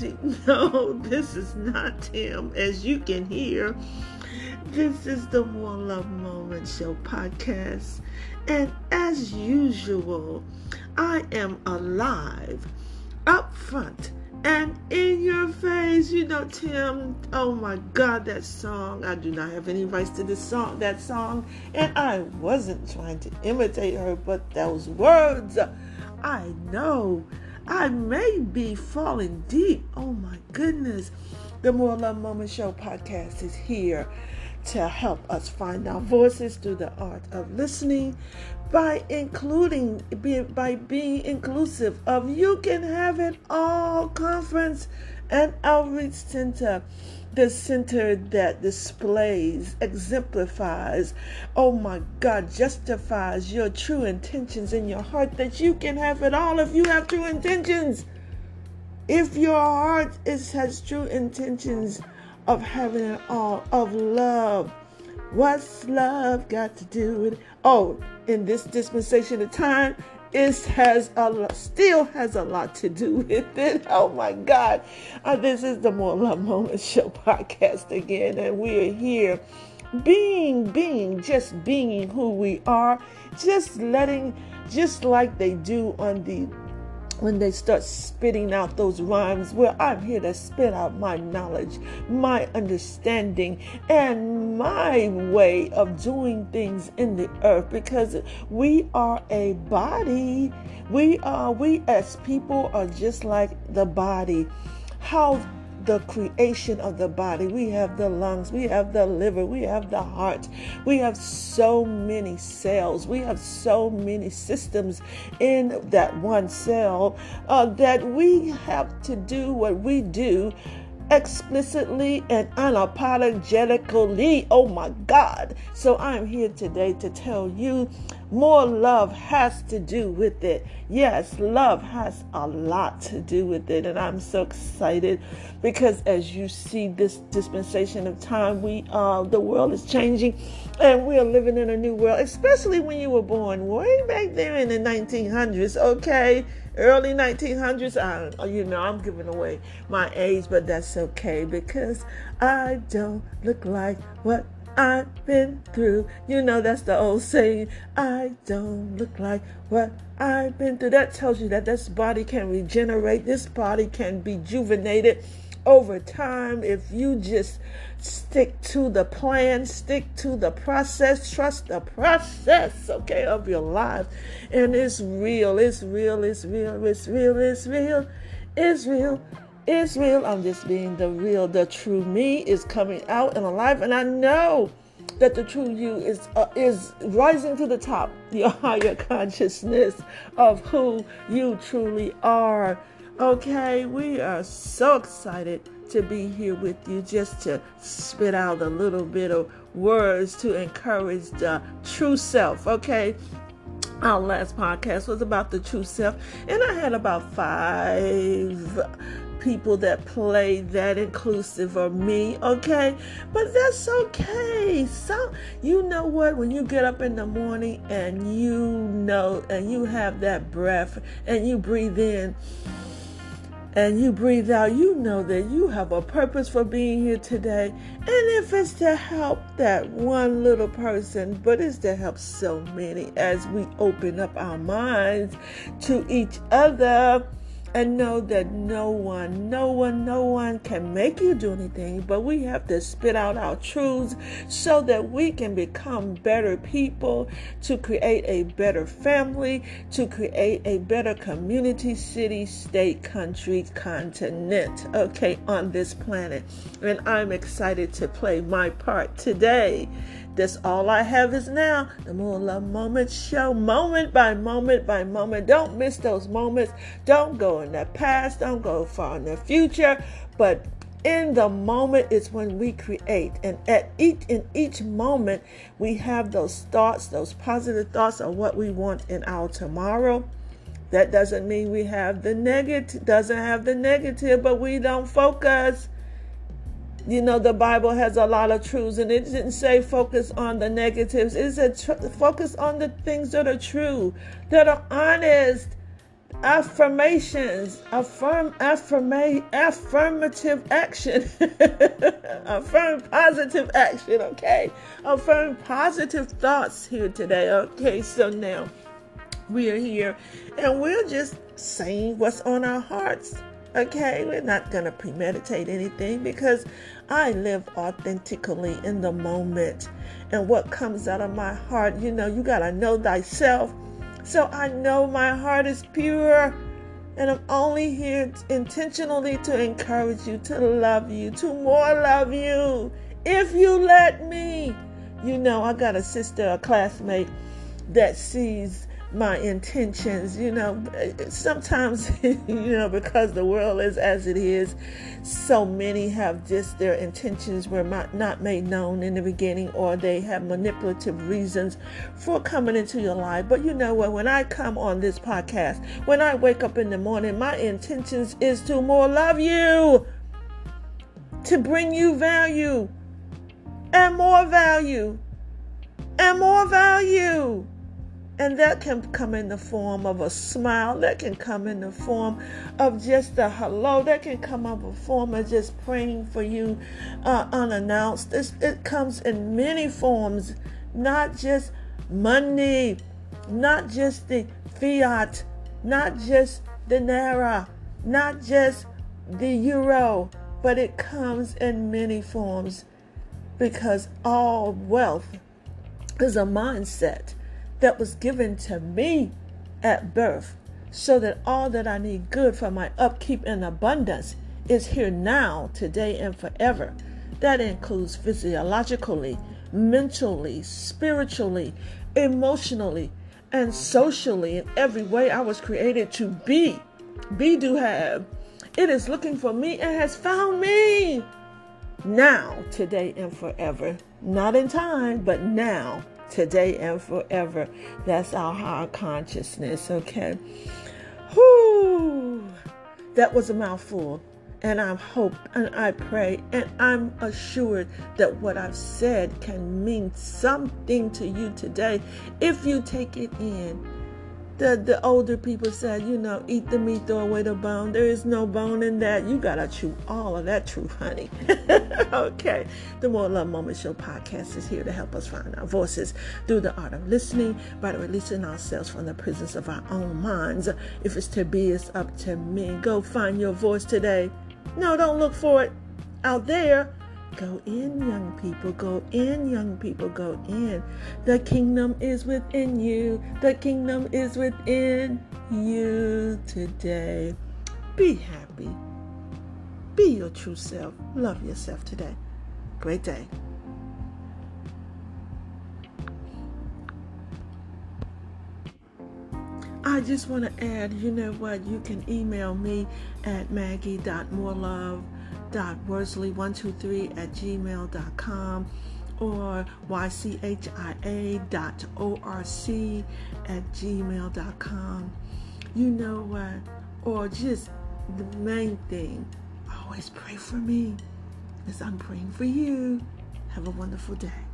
No, this is not Tim, as you can hear. This is the More Love Moment Show podcast. And as usual, I am alive, up front, and in your face. You know, Tim, oh my God, that song. I do not have any rights to this song, that song. And I wasn't trying to imitate her, but those words, I know. I may be falling deep. Oh my goodness. The More Love Moment Show podcast is here to help us find our voices through the art of listening by including by being inclusive of you can have it all conference and outreach center the center that displays exemplifies oh my god justifies your true intentions in your heart that you can have it all if you have true intentions if your heart is has true intentions of having it all, of love. What's love got to do with it? Oh, in this dispensation of time, it has a still has a lot to do with it. Oh my God. Uh, this is the More Love Moment Show podcast again, and we are here being, being, just being who we are, just letting, just like they do on the when they start spitting out those rhymes, well, I'm here to spit out my knowledge, my understanding, and my way of doing things in the earth because we are a body. We are, we as people are just like the body. How the creation of the body. We have the lungs, we have the liver, we have the heart. We have so many cells, we have so many systems in that one cell uh, that we have to do what we do explicitly and unapologetically. Oh my God. So I'm here today to tell you more love has to do with it. Yes, love has a lot to do with it. And I'm so excited because as you see this dispensation of time, we uh the world is changing and we are living in a new world, especially when you were born way back there in the 1900s, okay? early 1900s. I, you know, I'm giving away my age, but that's okay because I don't look like what I've been through. You know, that's the old saying. I don't look like what I've been through. That tells you that this body can regenerate, this body can be rejuvenated over time if you just stick to the plan, stick to the process, trust the process, okay, of your life. And it's real, it's real, it's real, it's real, it's real, it's real. It's real. I'm just being the real, the true me is coming out and alive, and I know that the true you is uh, is rising to the top, your higher consciousness of who you truly are. Okay, we are so excited to be here with you just to spit out a little bit of words to encourage the true self. Okay, our last podcast was about the true self, and I had about five people that play that inclusive of me, okay? But that's okay. So, you know what? When you get up in the morning and you know, and you have that breath and you breathe in, and you breathe out, you know that you have a purpose for being here today. And if it's to help that one little person, but it's to help so many as we open up our minds to each other and know that no one, no one, no one can make you do anything, but we have to spit out our truths so that we can become better people, to create a better family, to create a better community, city, state, country, continent, okay, on this planet. And I'm excited to play my part today. That's all I have is now. The More Love Moment Show, moment by moment by moment. Don't miss those moments. Don't go in the past. Don't go far in the future. But in the moment is when we create and at each in each moment we have those thoughts those positive thoughts of what we want in our tomorrow that doesn't mean we have the negative doesn't have the negative but we don't focus you know the bible has a lot of truths and it didn't say focus on the negatives it said tr- focus on the things that are true that are honest affirmations, affirm, affirma, affirmative action, affirm positive action. Okay, affirm positive thoughts here today. Okay, so now we are here, and we're just saying what's on our hearts. Okay, we're not going to premeditate anything because I live authentically in the moment. And what comes out of my heart, you know, you got to know thyself so I know my heart is pure. And I'm only here intentionally to encourage you, to love you, to more love you. If you let me. You know, I got a sister, a classmate that sees my intentions. You know, sometimes, you know, because the world is as it is, so many have just their intentions were not made known in the beginning, or they have manipulative reasons for coming into your life. But you know what? When I come on this podcast, when I wake up in the morning, my intentions is to more love you, to bring you value, and more value, and more value. And that can come in the form of a smile. That can come in the form of just a hello. That can come in the form of just praying for you uh, unannounced. It's, it comes in many forms, not just money, not just the fiat, not just the naira, not just the euro, but it comes in many forms because all wealth is a mindset that was given to me at birth, so that all that I need good for my upkeep and abundance is here now, today, and forever. That includes physiologically, mentally, spiritually, emotionally, and socially in every way I was created to be. Be do have. It is looking for me and has found me. Now, today, and forever. Not in time, but now today and forever. That's our higher consciousness, okay? Whoo! That was a mouthful. And I hope and I pray and I'm assured that what I've said can mean something to you today if you take it in the, the older people said, you know, eat the meat, throw away the bone. There is no bone in that. You got to chew all of that truth, honey. okay. The More Love Moment Show podcast is here to help us find our voices through the art of listening by releasing ourselves from the prisons of our own minds. If it's to be, it's up to me. Go find your voice today. No, don't look for it out there. Go in, young people. Go in, young people. Go in. The kingdom is within you. The kingdom is within you today. Be happy. Be your true self. Love yourself today. Great day. I just want to add, you know what? You can email me at maggie.morelove.com worsley123 at gmail.com or ychia.orc at gmail.com. You know what? Or just the main thing, always pray for me as I'm praying for you. Have a wonderful day.